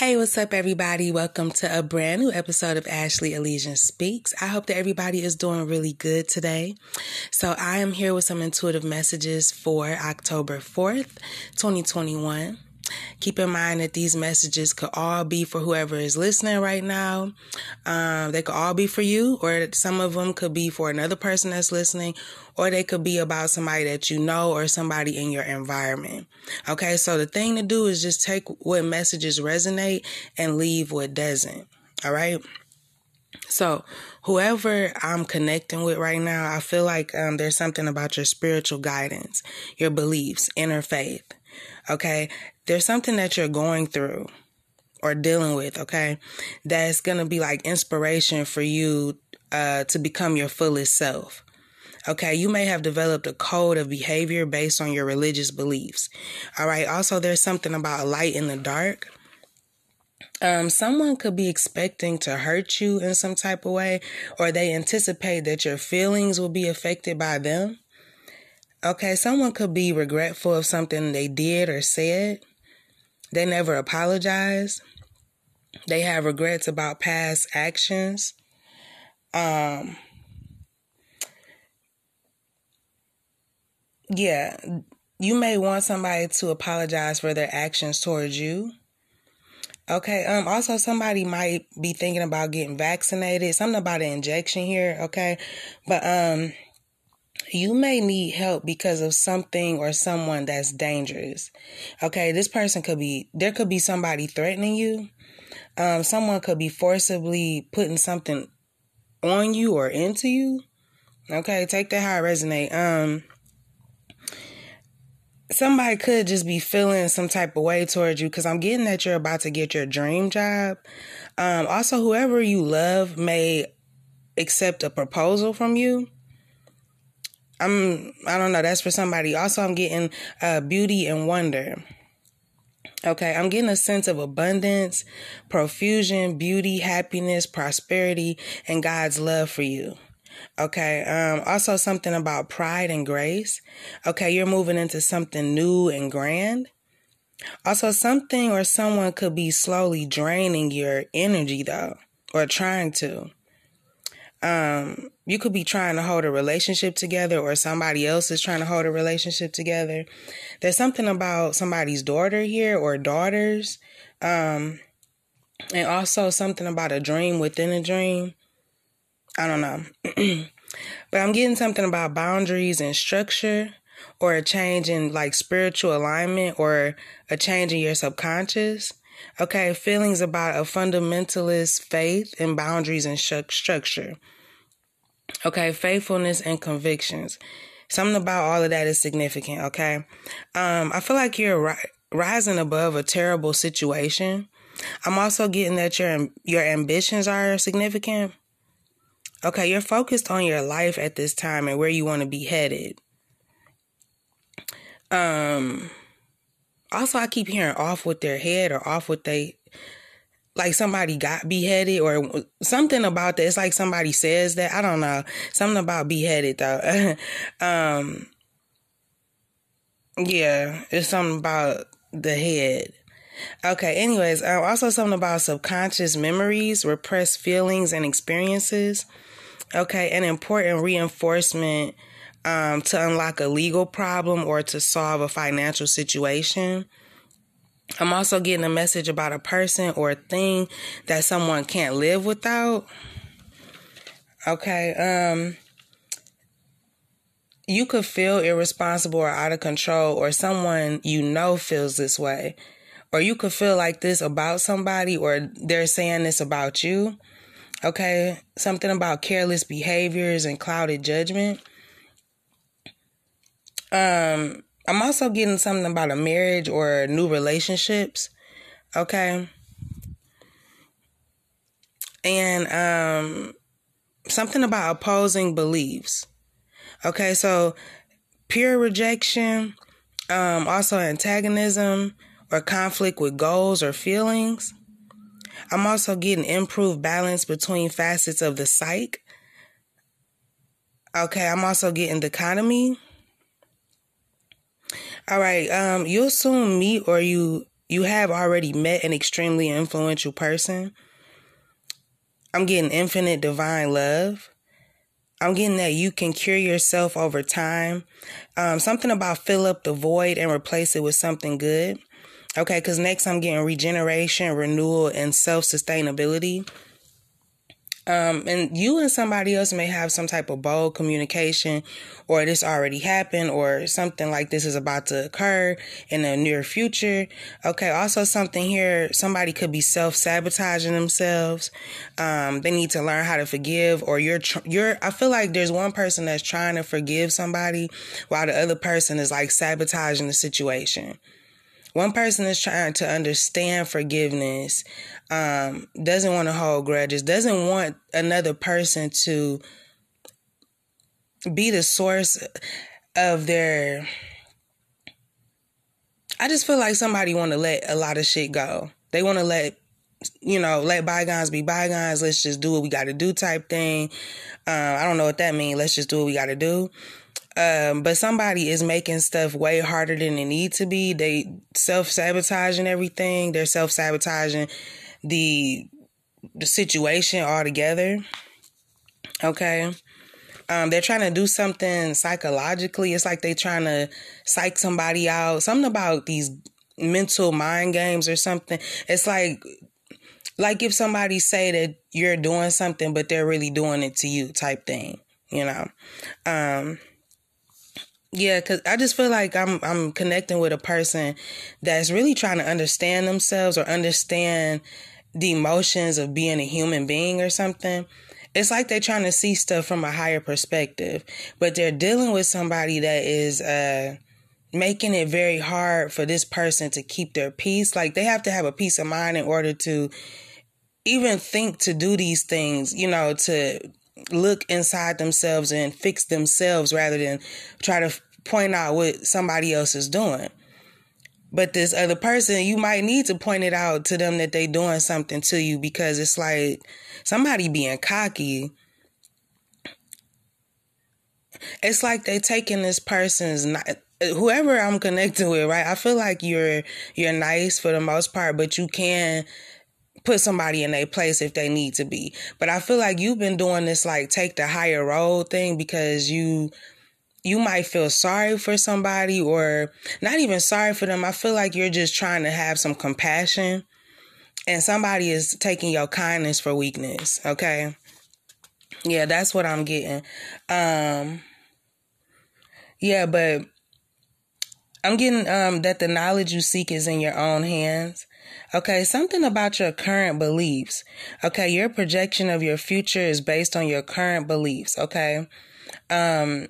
Hey, what's up, everybody? Welcome to a brand new episode of Ashley Elysian Speaks. I hope that everybody is doing really good today. So, I am here with some intuitive messages for October 4th, 2021. Keep in mind that these messages could all be for whoever is listening right now. Um, they could all be for you, or some of them could be for another person that's listening, or they could be about somebody that you know or somebody in your environment. Okay, so the thing to do is just take what messages resonate and leave what doesn't. All right. So, whoever I'm connecting with right now, I feel like um, there's something about your spiritual guidance, your beliefs, inner faith. Okay there's something that you're going through or dealing with, okay, that's going to be like inspiration for you uh, to become your fullest self. Okay, you may have developed a code of behavior based on your religious beliefs. All right, also, there's something about light in the dark. Um, someone could be expecting to hurt you in some type of way, or they anticipate that your feelings will be affected by them. Okay, someone could be regretful of something they did or said. They never apologize. They have regrets about past actions. Um, yeah, you may want somebody to apologize for their actions towards you. Okay. Um. Also, somebody might be thinking about getting vaccinated. Something about an injection here. Okay. But um, you may need help because of something or someone that's dangerous. Okay, this person could be, there could be somebody threatening you. Um, someone could be forcibly putting something on you or into you. Okay, take that how it resonate. Um, somebody could just be feeling some type of way towards you because I'm getting that you're about to get your dream job. Um, also, whoever you love may accept a proposal from you. I'm I don't know, that's for somebody. Also I'm getting uh beauty and wonder. Okay, I'm getting a sense of abundance, profusion, beauty, happiness, prosperity, and God's love for you. Okay, um, also something about pride and grace. Okay, you're moving into something new and grand. Also, something or someone could be slowly draining your energy though, or trying to. Um, you could be trying to hold a relationship together or somebody else is trying to hold a relationship together. There's something about somebody's daughter here or daughters. Um, and also something about a dream within a dream. I don't know. but I'm getting something about boundaries and structure or a change in like spiritual alignment or a change in your subconscious. Okay, feelings about a fundamentalist faith and boundaries and structure. Okay, faithfulness and convictions. Something about all of that is significant. Okay, um, I feel like you're ri- rising above a terrible situation. I'm also getting that your your ambitions are significant. Okay, you're focused on your life at this time and where you want to be headed. Um also I keep hearing off with their head or off with they like somebody got beheaded or something about that. It's like somebody says that. I don't know. Something about beheaded though. um yeah, it's something about the head. Okay, anyways, uh, also something about subconscious memories, repressed feelings and experiences. Okay, an important reinforcement um, to unlock a legal problem or to solve a financial situation. I'm also getting a message about a person or a thing that someone can't live without. Okay, um, you could feel irresponsible or out of control, or someone you know feels this way, or you could feel like this about somebody, or they're saying this about you. Okay, something about careless behaviors and clouded judgment. Um, I'm also getting something about a marriage or new relationships. Okay. And um something about opposing beliefs. Okay, so pure rejection, um, also antagonism or conflict with goals or feelings. I'm also getting improved balance between facets of the psyche. Okay, I'm also getting dichotomy all right. Um, you'll soon meet or you you have already met an extremely influential person. I'm getting infinite divine love. I'm getting that you can cure yourself over time. Um, something about fill up the void and replace it with something good. Okay, because next I'm getting regeneration, renewal, and self sustainability. Um, and you and somebody else may have some type of bold communication, or this already happened, or something like this is about to occur in the near future. Okay, also something here, somebody could be self sabotaging themselves. Um, they need to learn how to forgive, or you're, tr- you're, I feel like there's one person that's trying to forgive somebody while the other person is like sabotaging the situation. One person is trying to understand forgiveness, um, doesn't want to hold grudges, doesn't want another person to be the source of their. I just feel like somebody want to let a lot of shit go. They want to let you know, let bygones be bygones. Let's just do what we got to do type thing. Uh, I don't know what that means. Let's just do what we got to do. Um, but somebody is making stuff way harder than it need to be. They self sabotaging everything. They're self sabotaging the the situation altogether. Okay. Um, they're trying to do something psychologically. It's like they're trying to psych somebody out. Something about these mental mind games or something. It's like like if somebody say that you're doing something but they're really doing it to you type thing, you know. Um yeah, cuz I just feel like I'm I'm connecting with a person that's really trying to understand themselves or understand the emotions of being a human being or something. It's like they're trying to see stuff from a higher perspective, but they're dealing with somebody that is uh making it very hard for this person to keep their peace. Like they have to have a peace of mind in order to even think to do these things, you know, to look inside themselves and fix themselves rather than try to point out what somebody else is doing. But this other person, you might need to point it out to them that they're doing something to you because it's like somebody being cocky. It's like they taking this person's not whoever I'm connected with, right? I feel like you're you're nice for the most part, but you can put somebody in their place if they need to be. But I feel like you've been doing this like take the higher road thing because you you might feel sorry for somebody or not even sorry for them. I feel like you're just trying to have some compassion and somebody is taking your kindness for weakness, okay? Yeah, that's what I'm getting. Um Yeah, but I'm getting um that the knowledge you seek is in your own hands. Okay, something about your current beliefs. Okay, your projection of your future is based on your current beliefs, okay? Um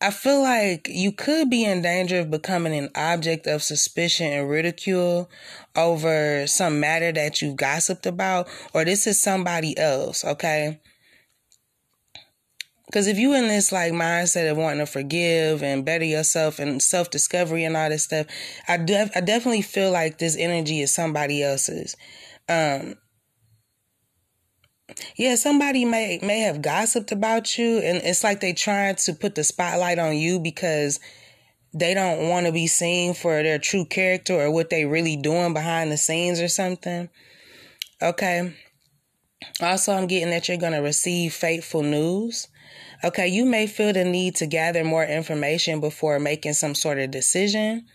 I feel like you could be in danger of becoming an object of suspicion and ridicule over some matter that you've gossiped about, or this is somebody else, okay? Because if you in this like mindset of wanting to forgive and better yourself and self discovery and all this stuff, I def- I definitely feel like this energy is somebody else's. Um, yeah, somebody may may have gossiped about you, and it's like they trying to put the spotlight on you because they don't want to be seen for their true character or what they really doing behind the scenes or something. Okay. Also, I'm getting that you're to receive fateful news. Okay, you may feel the need to gather more information before making some sort of decision.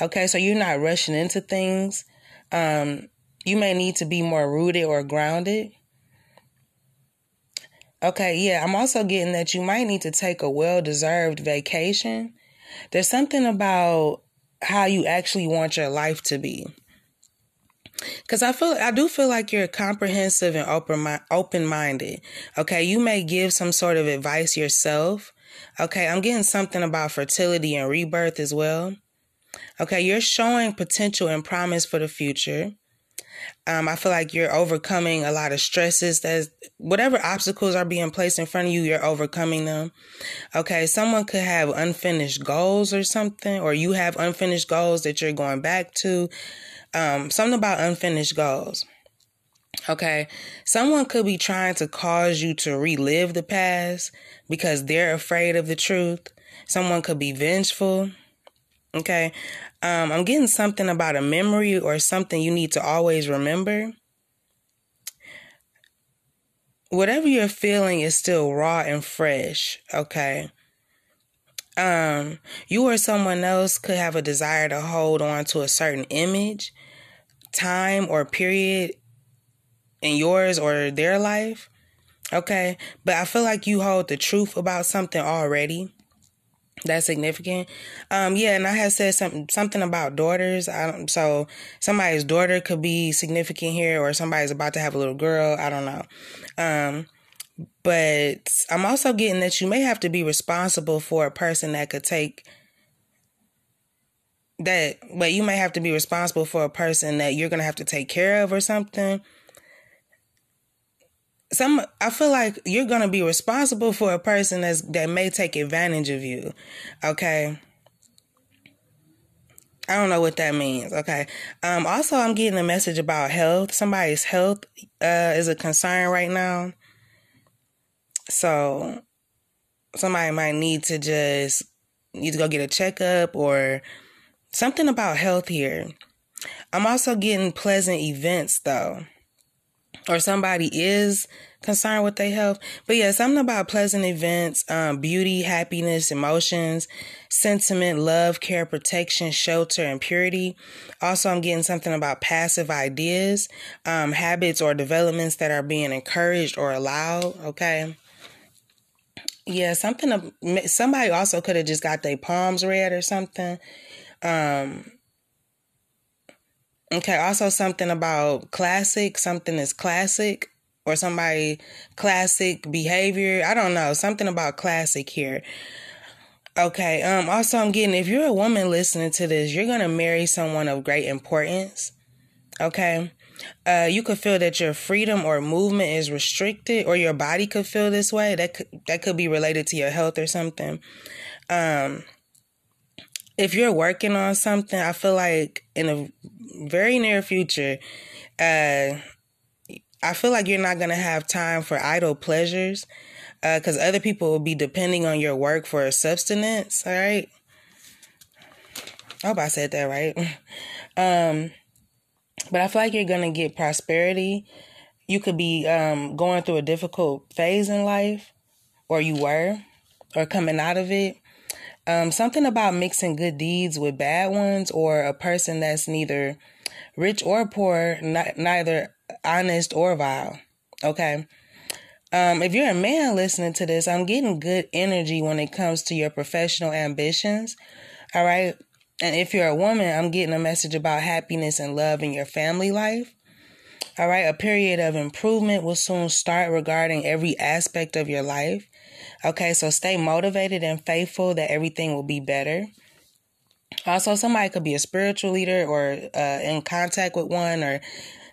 Okay, so you're not rushing into things. Um, you may need to be more rooted or grounded. Okay, yeah, I'm also getting that you might need to take a well deserved vacation. There's something about how you actually want your life to be. Cause I feel I do feel like you're comprehensive and open open minded. Okay, you may give some sort of advice yourself. Okay, I'm getting something about fertility and rebirth as well. Okay, you're showing potential and promise for the future. Um, I feel like you're overcoming a lot of stresses. That whatever obstacles are being placed in front of you, you're overcoming them. Okay, someone could have unfinished goals or something, or you have unfinished goals that you're going back to um, something about unfinished goals. Okay, someone could be trying to cause you to relive the past because they're afraid of the truth. Someone could be vengeful. Okay, Um, I'm getting something about a memory or something you need to always remember. Whatever you're feeling is still raw and fresh, okay? Um, you or someone else could have a desire to hold on to a certain image, time, or period in yours or their life. Okay. But I feel like you hold the truth about something already. That's significant. Um, yeah, and I had said something something about daughters. I don't, so somebody's daughter could be significant here, or somebody's about to have a little girl. I don't know. Um, but I'm also getting that you may have to be responsible for a person that could take that, but you may have to be responsible for a person that you're gonna have to take care of or something some I feel like you're gonna be responsible for a person that's that may take advantage of you. Okay. I don't know what that means. Okay. Um also I'm getting a message about health. Somebody's health uh is a concern right now. So somebody might need to just need to go get a checkup or something about health here. I'm also getting pleasant events though or somebody is concerned with their health. But yeah, something about pleasant events, um, beauty, happiness, emotions, sentiment, love, care, protection, shelter, and purity. Also, I'm getting something about passive ideas, um, habits, or developments that are being encouraged or allowed. Okay. Yeah, something. Somebody also could have just got their palms read or something. Um, Okay, also something about classic, something is classic or somebody classic behavior. I don't know, something about classic here. Okay, um also I'm getting if you're a woman listening to this, you're going to marry someone of great importance. Okay? Uh, you could feel that your freedom or movement is restricted, or your body could feel this way. That could, that could be related to your health or something. Um, if you're working on something, I feel like in a very near future, uh, I feel like you're not going to have time for idle pleasures because uh, other people will be depending on your work for substance. All right. I hope I said that right. Um, but I feel like you're going to get prosperity. You could be um, going through a difficult phase in life, or you were, or coming out of it. Um, something about mixing good deeds with bad ones, or a person that's neither rich or poor, not, neither honest or vile. Okay. Um, if you're a man listening to this, I'm getting good energy when it comes to your professional ambitions. All right. And if you're a woman, I'm getting a message about happiness and love in your family life. All right. A period of improvement will soon start regarding every aspect of your life. Okay, so stay motivated and faithful that everything will be better. Also, somebody could be a spiritual leader or uh, in contact with one, or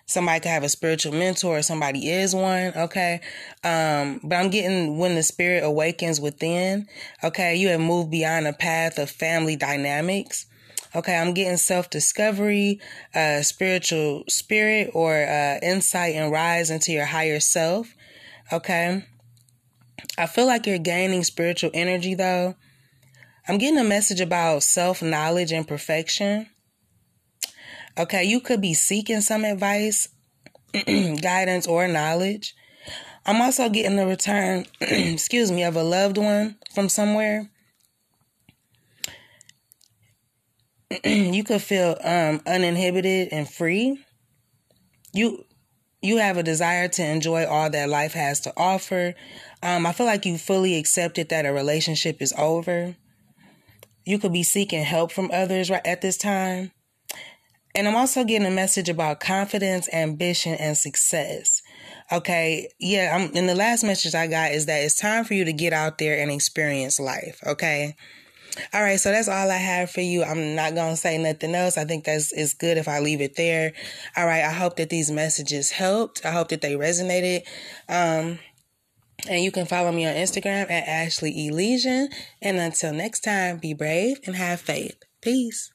somebody could have a spiritual mentor, or somebody is one. Okay, um, but I'm getting when the spirit awakens within. Okay, you have moved beyond a path of family dynamics. Okay, I'm getting self discovery, uh, spiritual spirit, or uh, insight and rise into your higher self. Okay. I feel like you're gaining spiritual energy though. I'm getting a message about self knowledge and perfection. Okay, you could be seeking some advice, guidance, or knowledge. I'm also getting the return, excuse me, of a loved one from somewhere. you could feel um, uninhibited and free. You you have a desire to enjoy all that life has to offer. Um, I feel like you fully accepted that a relationship is over. You could be seeking help from others right at this time. And I'm also getting a message about confidence, ambition, and success. Okay. Yeah. I'm, and the last message I got is that it's time for you to get out there and experience life. Okay. All right, so that's all I have for you. I'm not going to say nothing else. I think that's is good if I leave it there. All right, I hope that these messages helped. I hope that they resonated. Um and you can follow me on Instagram at Ashley Elysian. And until next time, be brave and have faith. Peace.